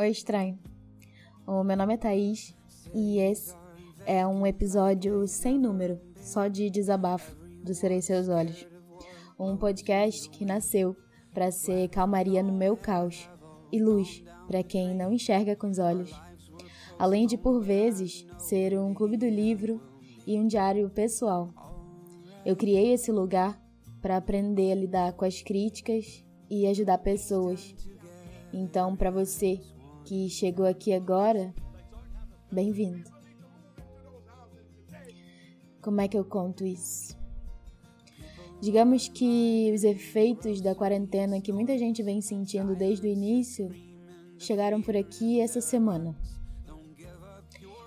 Oi, estranho. O meu nome é Thaís e esse é um episódio sem número, só de desabafo do Serei Seus Olhos. Um podcast que nasceu para ser calmaria no meu caos e luz para quem não enxerga com os olhos. Além de, por vezes, ser um clube do livro e um diário pessoal. Eu criei esse lugar para aprender a lidar com as críticas e ajudar pessoas. Então, para você que chegou aqui agora, bem-vindo. Como é que eu conto isso? Digamos que os efeitos da quarentena que muita gente vem sentindo desde o início chegaram por aqui essa semana.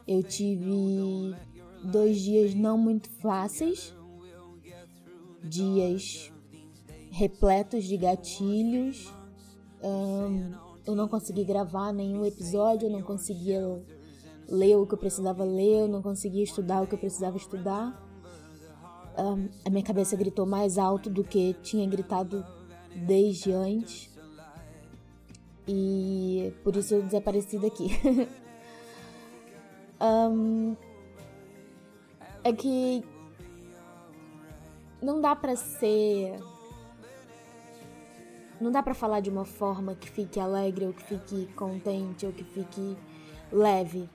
Eu tive dois dias não muito fáceis, dias repletos de gatilhos. Eu não consegui gravar nenhum episódio, eu não conseguia ler o que eu precisava ler, eu não conseguia estudar o que eu precisava estudar. Um, a minha cabeça gritou mais alto do que tinha gritado desde antes. E por isso eu desapareci daqui. um, é que não dá para ser não dá para falar de uma forma que fique alegre ou que fique contente ou que fique leve.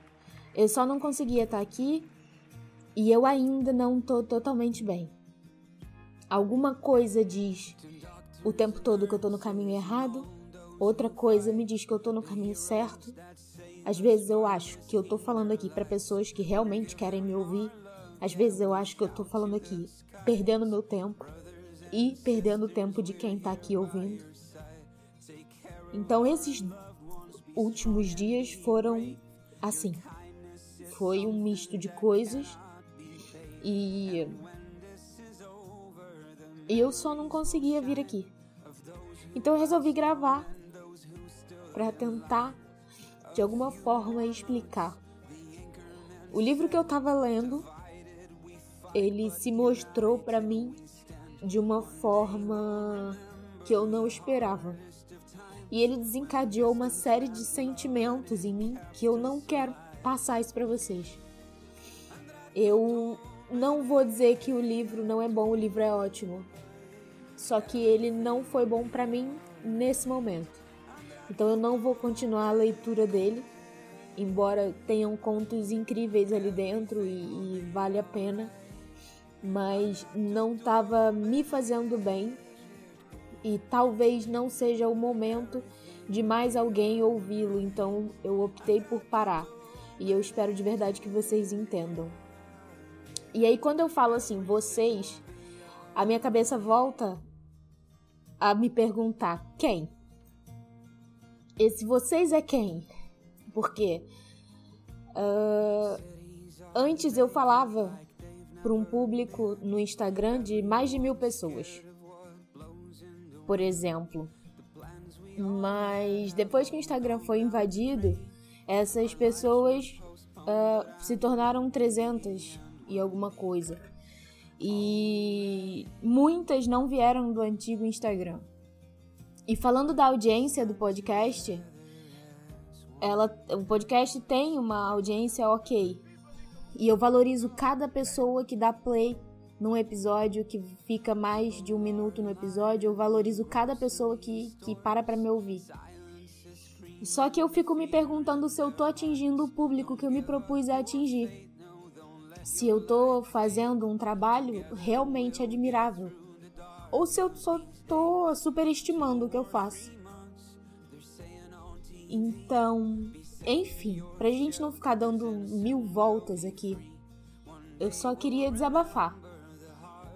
Eu só não conseguia estar aqui e eu ainda não tô totalmente bem. Alguma coisa diz o tempo todo que eu tô no caminho errado, outra coisa me diz que eu tô no caminho certo. Às vezes eu acho que eu tô falando aqui para pessoas que realmente querem me ouvir. Às vezes eu acho que eu tô falando aqui perdendo meu tempo e perdendo o tempo de quem tá aqui ouvindo. Então esses últimos dias foram assim. Foi um misto de coisas e eu só não conseguia vir aqui. Então eu resolvi gravar para tentar de alguma forma explicar. O livro que eu tava lendo, ele se mostrou para mim de uma forma que eu não esperava e ele desencadeou uma série de sentimentos em mim que eu não quero passar isso para vocês. Eu não vou dizer que o livro não é bom, o livro é ótimo. Só que ele não foi bom para mim nesse momento. Então eu não vou continuar a leitura dele, embora tenham contos incríveis ali dentro e, e vale a pena, mas não estava me fazendo bem e talvez não seja o momento de mais alguém ouvi-lo, então eu optei por parar. E eu espero de verdade que vocês entendam. E aí quando eu falo assim, vocês, a minha cabeça volta a me perguntar quem? Esse vocês é quem? Porque uh, antes eu falava para um público no Instagram de mais de mil pessoas por exemplo. Mas depois que o Instagram foi invadido, essas pessoas uh, se tornaram 300 e alguma coisa. E muitas não vieram do antigo Instagram. E falando da audiência do podcast, ela, o podcast tem uma audiência ok. E eu valorizo cada pessoa que dá play num episódio que fica mais de um minuto no episódio, eu valorizo cada pessoa que, que para pra me ouvir. Só que eu fico me perguntando se eu tô atingindo o público que eu me propus a atingir. Se eu tô fazendo um trabalho realmente admirável. Ou se eu só tô superestimando o que eu faço. Então, enfim, pra gente não ficar dando mil voltas aqui, eu só queria desabafar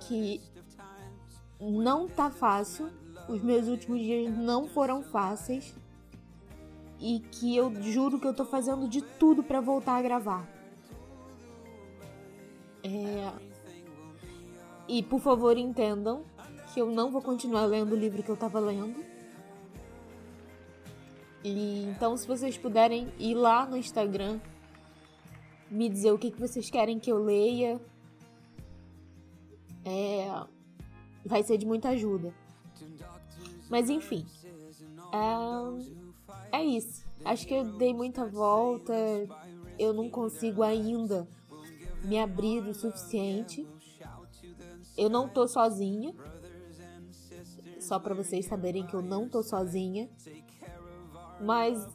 que não tá fácil. Os meus últimos dias não foram fáceis. E que eu juro que eu tô fazendo de tudo para voltar a gravar. É... E por favor entendam que eu não vou continuar lendo o livro que eu tava lendo. E então se vocês puderem ir lá no Instagram me dizer o que, que vocês querem que eu leia, é, vai ser de muita ajuda. Mas enfim, é, é isso. Acho que eu dei muita volta. Eu não consigo ainda me abrir o suficiente. Eu não tô sozinha. Só para vocês saberem que eu não tô sozinha. Mas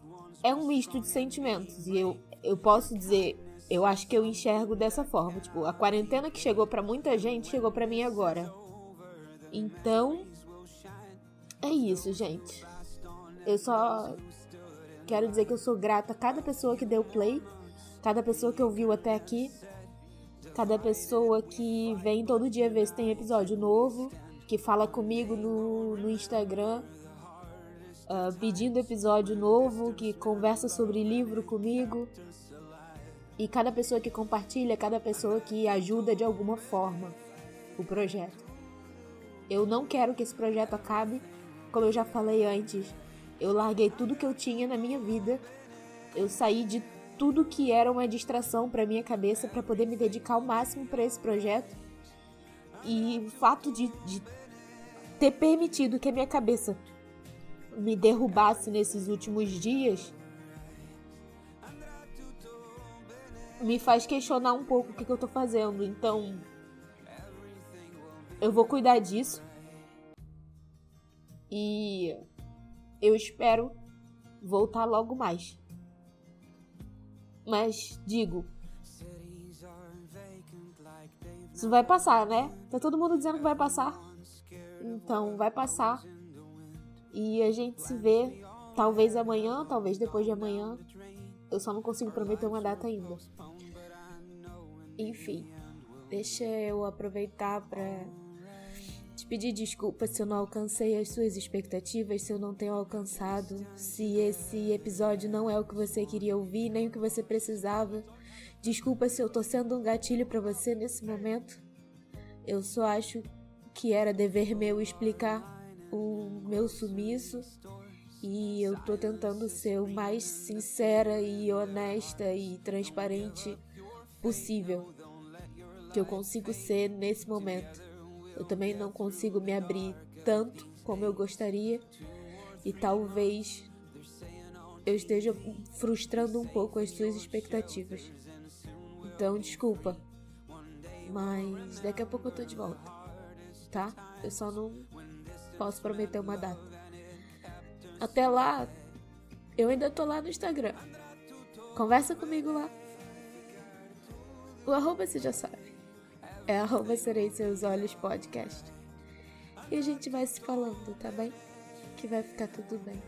é um misto de sentimentos. E eu, eu posso dizer, eu acho que eu enxergo dessa forma. Tipo, a quarentena que chegou para muita gente chegou para mim agora. Então, é isso, gente. Eu só quero dizer que eu sou grata a cada pessoa que deu play, cada pessoa que ouviu até aqui, cada pessoa que vem todo dia ver se tem episódio novo, que fala comigo no, no Instagram, uh, pedindo episódio novo, que conversa sobre livro comigo. E cada pessoa que compartilha, cada pessoa que ajuda de alguma forma o projeto. Eu não quero que esse projeto acabe, como eu já falei antes. Eu larguei tudo que eu tinha na minha vida. Eu saí de tudo que era uma distração para minha cabeça para poder me dedicar ao máximo para esse projeto. E o fato de, de ter permitido que a minha cabeça me derrubasse nesses últimos dias me faz questionar um pouco o que, que eu tô fazendo. Então, eu vou cuidar disso. E eu espero voltar logo mais. Mas digo, isso vai passar, né? Tá todo mundo dizendo que vai passar. Então vai passar. E a gente se vê talvez amanhã, talvez depois de amanhã. Eu só não consigo prometer uma data ainda. Enfim, deixa eu aproveitar para te pedir desculpas se eu não alcancei as suas expectativas, se eu não tenho alcançado, se esse episódio não é o que você queria ouvir, nem o que você precisava. Desculpa se eu tô sendo um gatilho para você nesse momento. Eu só acho que era dever meu explicar o meu sumiço e eu tô tentando ser o mais sincera e honesta e transparente possível que eu consigo ser nesse momento. Eu também não consigo me abrir tanto como eu gostaria e talvez eu esteja frustrando um pouco as suas expectativas. Então, desculpa. Mas daqui a pouco eu tô de volta. Tá? Eu só não posso prometer uma data. Até lá, eu ainda tô lá no Instagram. Conversa comigo lá. O arroba você já sabe é arroba serei seus olhos podcast. E a gente vai se falando, tá bem? Que vai ficar tudo bem.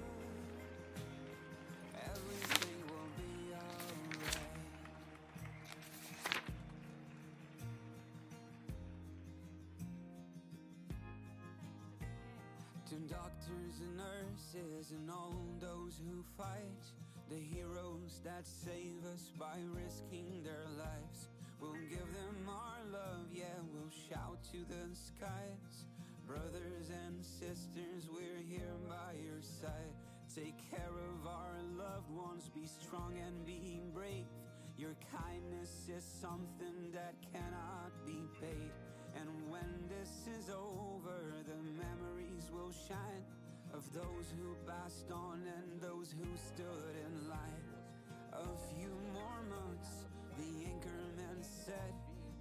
Doctors and nurses and all those who fight, the heroes that save us by risking their lives. We'll give them our love, yeah, we'll shout to the skies. Brothers and sisters, we're here by your side. Take care of our loved ones, be strong and be brave. Your kindness is something that cannot be paid. And when this is over, the shine of those who passed on and those who stood in line. A few more months the anchorman said,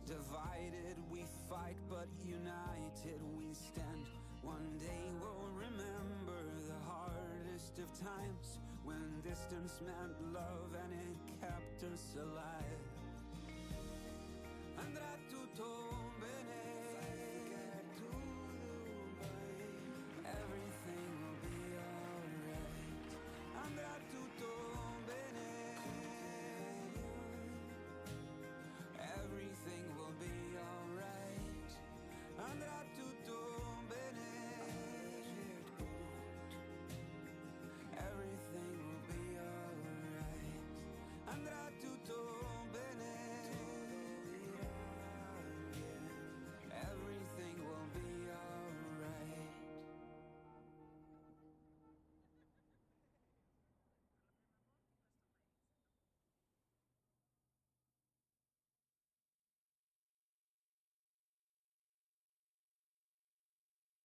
Divided we fight, but united we stand. One day we'll remember the hardest of times when distance meant love and it kept us alive. Andrà tutto